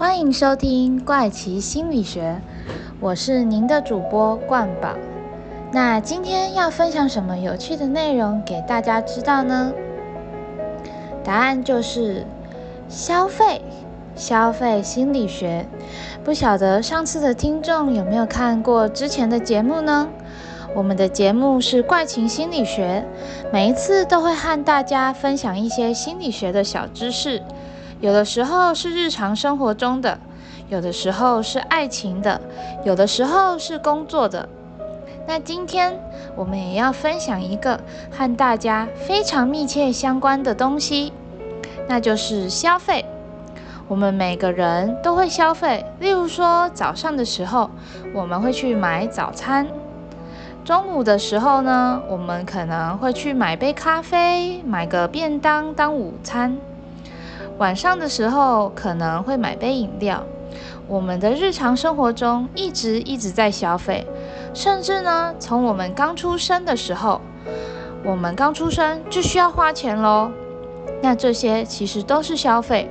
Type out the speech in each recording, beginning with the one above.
欢迎收听怪奇心理学，我是您的主播冠宝。那今天要分享什么有趣的内容给大家知道呢？答案就是消费，消费心理学。不晓得上次的听众有没有看过之前的节目呢？我们的节目是怪情心理学，每一次都会和大家分享一些心理学的小知识。有的时候是日常生活中的，有的时候是爱情的，有的时候是工作的。那今天我们也要分享一个和大家非常密切相关的东西，那就是消费。我们每个人都会消费，例如说早上的时候，我们会去买早餐；中午的时候呢，我们可能会去买杯咖啡，买个便当当午餐。晚上的时候可能会买杯饮料。我们的日常生活中一直一直在消费，甚至呢，从我们刚出生的时候，我们刚出生就需要花钱喽。那这些其实都是消费。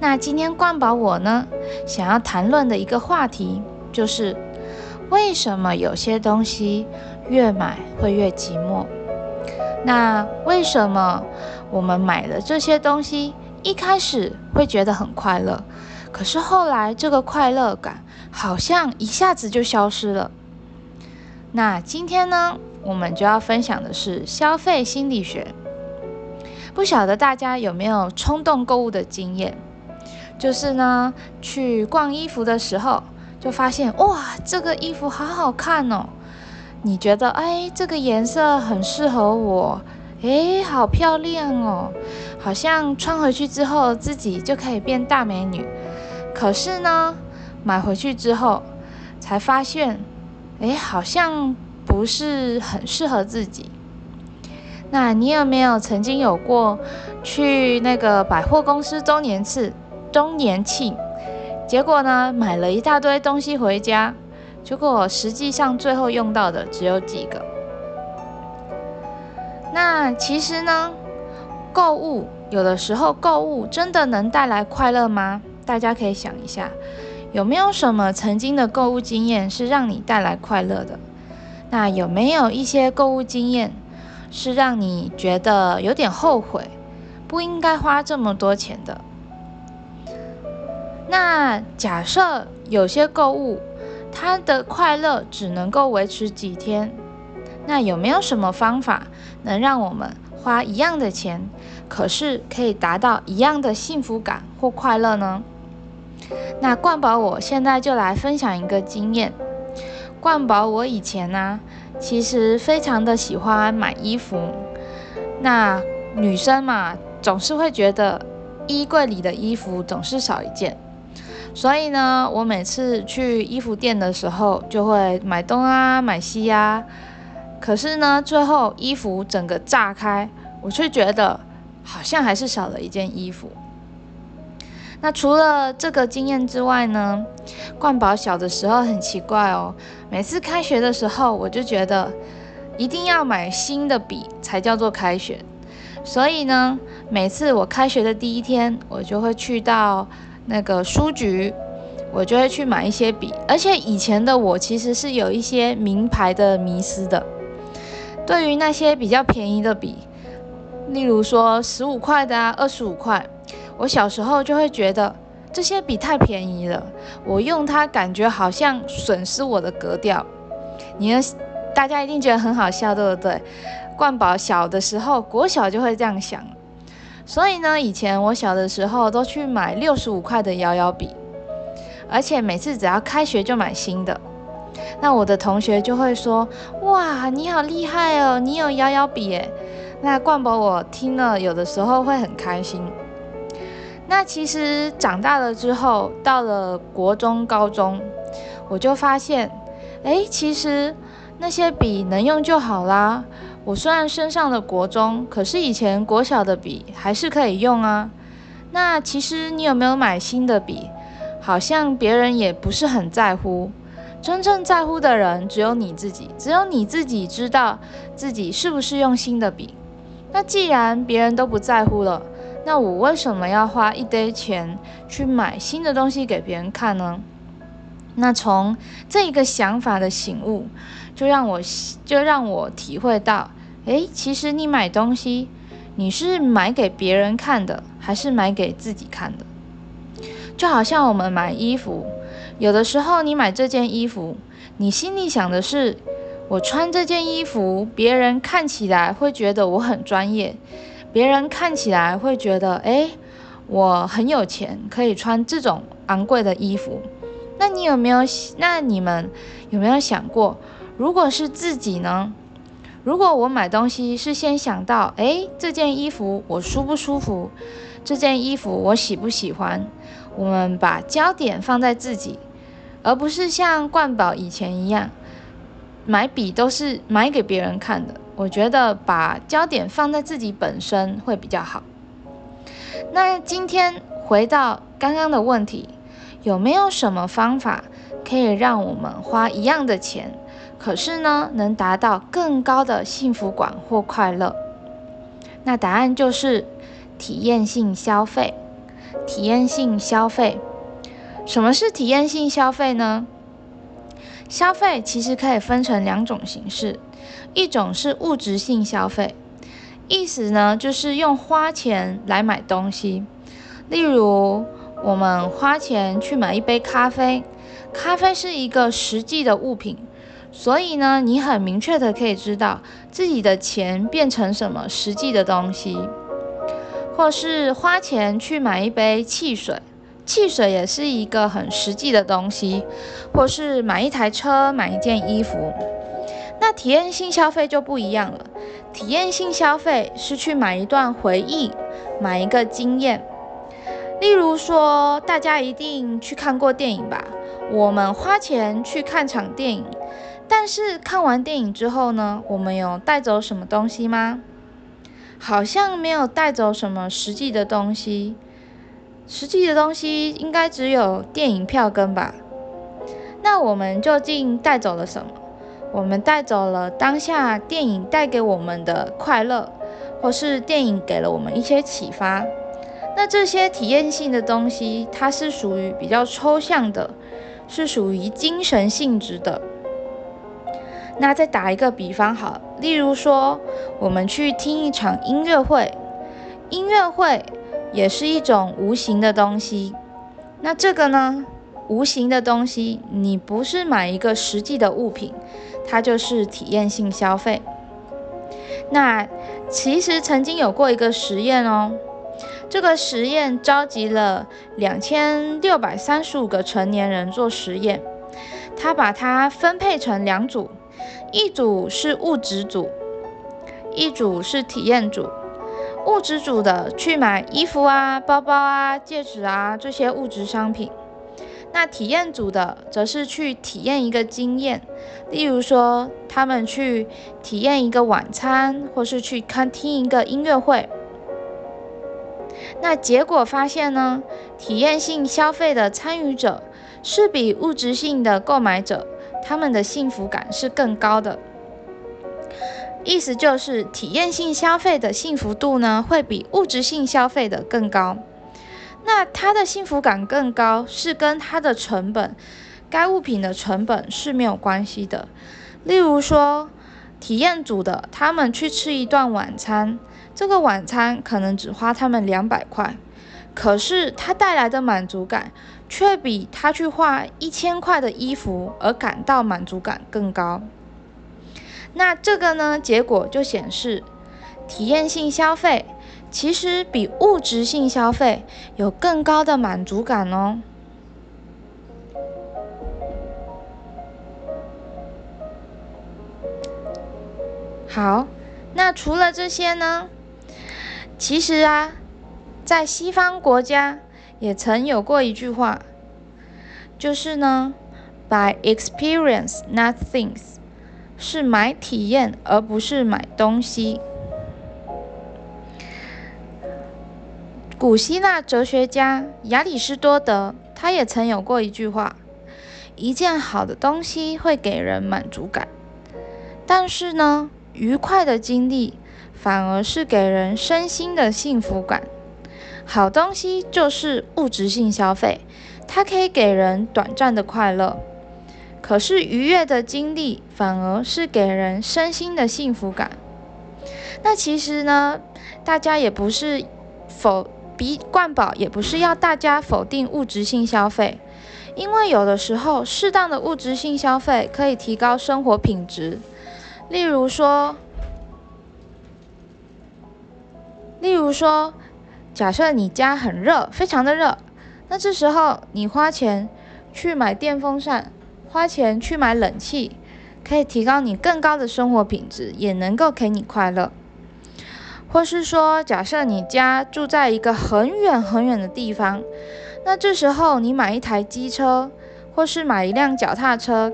那今天冠宝我呢，想要谈论的一个话题就是，为什么有些东西越买会越寂寞？那为什么？我们买了这些东西，一开始会觉得很快乐，可是后来这个快乐感好像一下子就消失了。那今天呢，我们就要分享的是消费心理学。不晓得大家有没有冲动购物的经验？就是呢，去逛衣服的时候，就发现哇，这个衣服好好看哦。你觉得哎，这个颜色很适合我。诶，好漂亮哦！好像穿回去之后自己就可以变大美女。可是呢，买回去之后才发现，诶，好像不是很适合自己。那你有没有曾经有过去那个百货公司周年次周年庆，结果呢买了一大堆东西回家，结果实际上最后用到的只有几个？那其实呢，购物有的时候购物真的能带来快乐吗？大家可以想一下，有没有什么曾经的购物经验是让你带来快乐的？那有没有一些购物经验是让你觉得有点后悔，不应该花这么多钱的？那假设有些购物他的快乐只能够维持几天？那有没有什么方法能让我们花一样的钱，可是可以达到一样的幸福感或快乐呢？那冠宝，我现在就来分享一个经验。冠宝，我以前呢，其实非常的喜欢买衣服。那女生嘛，总是会觉得衣柜里的衣服总是少一件，所以呢，我每次去衣服店的时候，就会买东啊，买西啊。可是呢，最后衣服整个炸开，我却觉得好像还是少了一件衣服。那除了这个经验之外呢，冠宝小的时候很奇怪哦，每次开学的时候，我就觉得一定要买新的笔才叫做开学。所以呢，每次我开学的第一天，我就会去到那个书局，我就会去买一些笔。而且以前的我其实是有一些名牌的迷思的。对于那些比较便宜的笔，例如说十五块的啊，二十五块，我小时候就会觉得这些笔太便宜了，我用它感觉好像损失我的格调。你呢？大家一定觉得很好笑，对不对？冠宝小的时候，国小就会这样想，所以呢，以前我小的时候都去买六十五块的摇摇笔，而且每次只要开学就买新的。那我的同学就会说：“哇，你好厉害哦，你有摇摇笔耶。”那冠博我听了有的时候会很开心。那其实长大了之后，到了国中、高中，我就发现，哎，其实那些笔能用就好啦。我虽然升上了国中，可是以前国小的笔还是可以用啊。那其实你有没有买新的笔？好像别人也不是很在乎。真正在乎的人只有你自己，只有你自己知道自己是不是用新的笔。那既然别人都不在乎了，那我为什么要花一堆钱去买新的东西给别人看呢？那从这一个想法的醒悟，就让我就让我体会到，诶，其实你买东西，你是买给别人看的，还是买给自己看的？就好像我们买衣服，有的时候你买这件衣服，你心里想的是，我穿这件衣服，别人看起来会觉得我很专业，别人看起来会觉得，诶，我很有钱，可以穿这种昂贵的衣服。那你有没有？那你们有没有想过，如果是自己呢？如果我买东西是先想到，哎，这件衣服我舒不舒服？这件衣服我喜不喜欢？我们把焦点放在自己，而不是像冠宝以前一样，买笔都是买给别人看的。我觉得把焦点放在自己本身会比较好。那今天回到刚刚的问题。有没有什么方法可以让我们花一样的钱，可是呢，能达到更高的幸福感或快乐？那答案就是体验性消费。体验性消费，什么是体验性消费呢？消费其实可以分成两种形式，一种是物质性消费，意思呢就是用花钱来买东西，例如。我们花钱去买一杯咖啡，咖啡是一个实际的物品，所以呢，你很明确的可以知道自己的钱变成什么实际的东西，或是花钱去买一杯汽水，汽水也是一个很实际的东西，或是买一台车、买一件衣服。那体验性消费就不一样了，体验性消费是去买一段回忆，买一个经验。例如说，大家一定去看过电影吧？我们花钱去看场电影，但是看完电影之后呢，我们有带走什么东西吗？好像没有带走什么实际的东西。实际的东西应该只有电影票根吧？那我们究竟带走了什么？我们带走了当下电影带给我们的快乐，或是电影给了我们一些启发。那这些体验性的东西，它是属于比较抽象的，是属于精神性质的。那再打一个比方，好，例如说，我们去听一场音乐会，音乐会也是一种无形的东西。那这个呢，无形的东西，你不是买一个实际的物品，它就是体验性消费。那其实曾经有过一个实验哦。这个实验召集了两千六百三十五个成年人做实验，他把它分配成两组，一组是物质组，一组是体验组。物质组的去买衣服啊、包包啊、戒指啊这些物质商品，那体验组的则是去体验一个经验，例如说他们去体验一个晚餐，或是去看听一个音乐会。那结果发现呢，体验性消费的参与者是比物质性的购买者，他们的幸福感是更高的。意思就是，体验性消费的幸福度呢，会比物质性消费的更高。那它的幸福感更高，是跟它的成本，该物品的成本是没有关系的。例如说，体验组的他们去吃一顿晚餐。这个晚餐可能只花他们两百块，可是它带来的满足感却比他去画一千块的衣服而感到满足感更高。那这个呢？结果就显示，体验性消费其实比物质性消费有更高的满足感哦。好，那除了这些呢？其实啊，在西方国家也曾有过一句话，就是呢，by experience not things，是买体验而不是买东西。古希腊哲学家亚里士多德他也曾有过一句话：一件好的东西会给人满足感，但是呢，愉快的经历。反而是给人身心的幸福感。好东西就是物质性消费，它可以给人短暂的快乐。可是愉悦的经历反而是给人身心的幸福感。那其实呢，大家也不是否比冠宝也不是要大家否定物质性消费，因为有的时候适当的物质性消费可以提高生活品质。例如说，例如说，假设你家很热，非常的热，那这时候你花钱去买电风扇。花钱去买冷气，可以提高你更高的生活品质，也能够给你快乐。或是说，假设你家住在一个很远很远的地方，那这时候你买一台机车，或是买一辆脚踏车，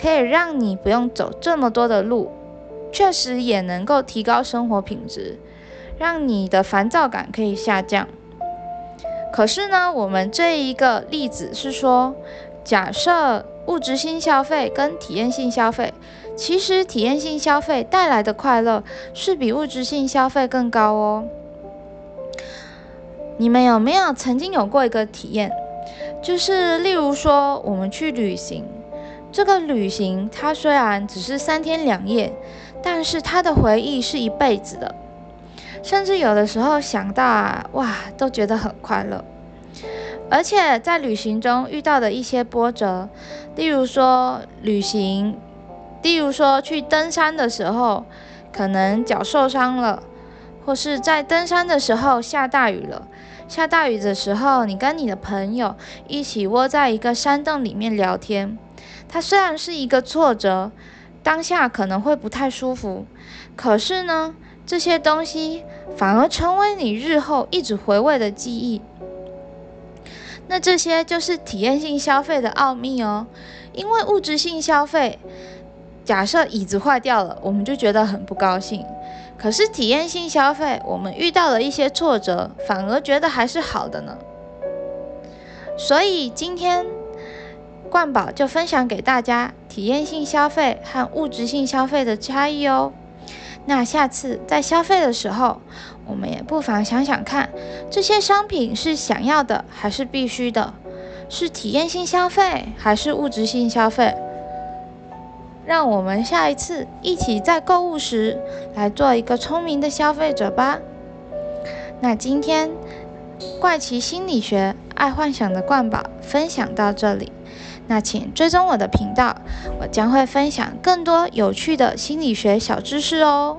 可以让你不用走这么多的路，确实也能够提高生活品质，让你的烦躁感可以下降。可是呢，我们这一个例子是说，假设。物质性消费跟体验性消费，其实体验性消费带来的快乐是比物质性消费更高哦。你们有没有曾经有过一个体验？就是例如说，我们去旅行，这个旅行它虽然只是三天两夜，但是它的回忆是一辈子的，甚至有的时候想到啊，哇，都觉得很快乐。而且在旅行中遇到的一些波折，例如说旅行，例如说去登山的时候，可能脚受伤了，或是在登山的时候下大雨了。下大雨的时候，你跟你的朋友一起窝在一个山洞里面聊天，它虽然是一个挫折，当下可能会不太舒服，可是呢，这些东西反而成为你日后一直回味的记忆。那这些就是体验性消费的奥秘哦，因为物质性消费，假设椅子坏掉了，我们就觉得很不高兴；可是体验性消费，我们遇到了一些挫折，反而觉得还是好的呢。所以今天冠宝就分享给大家体验性消费和物质性消费的差异哦。那下次在消费的时候，我们也不妨想想看，这些商品是想要的还是必须的，是体验性消费还是物质性消费？让我们下一次一起在购物时来做一个聪明的消费者吧。那今天怪奇心理学爱幻想的冠宝分享到这里，那请追踪我的频道，我将会分享更多有趣的心理学小知识哦。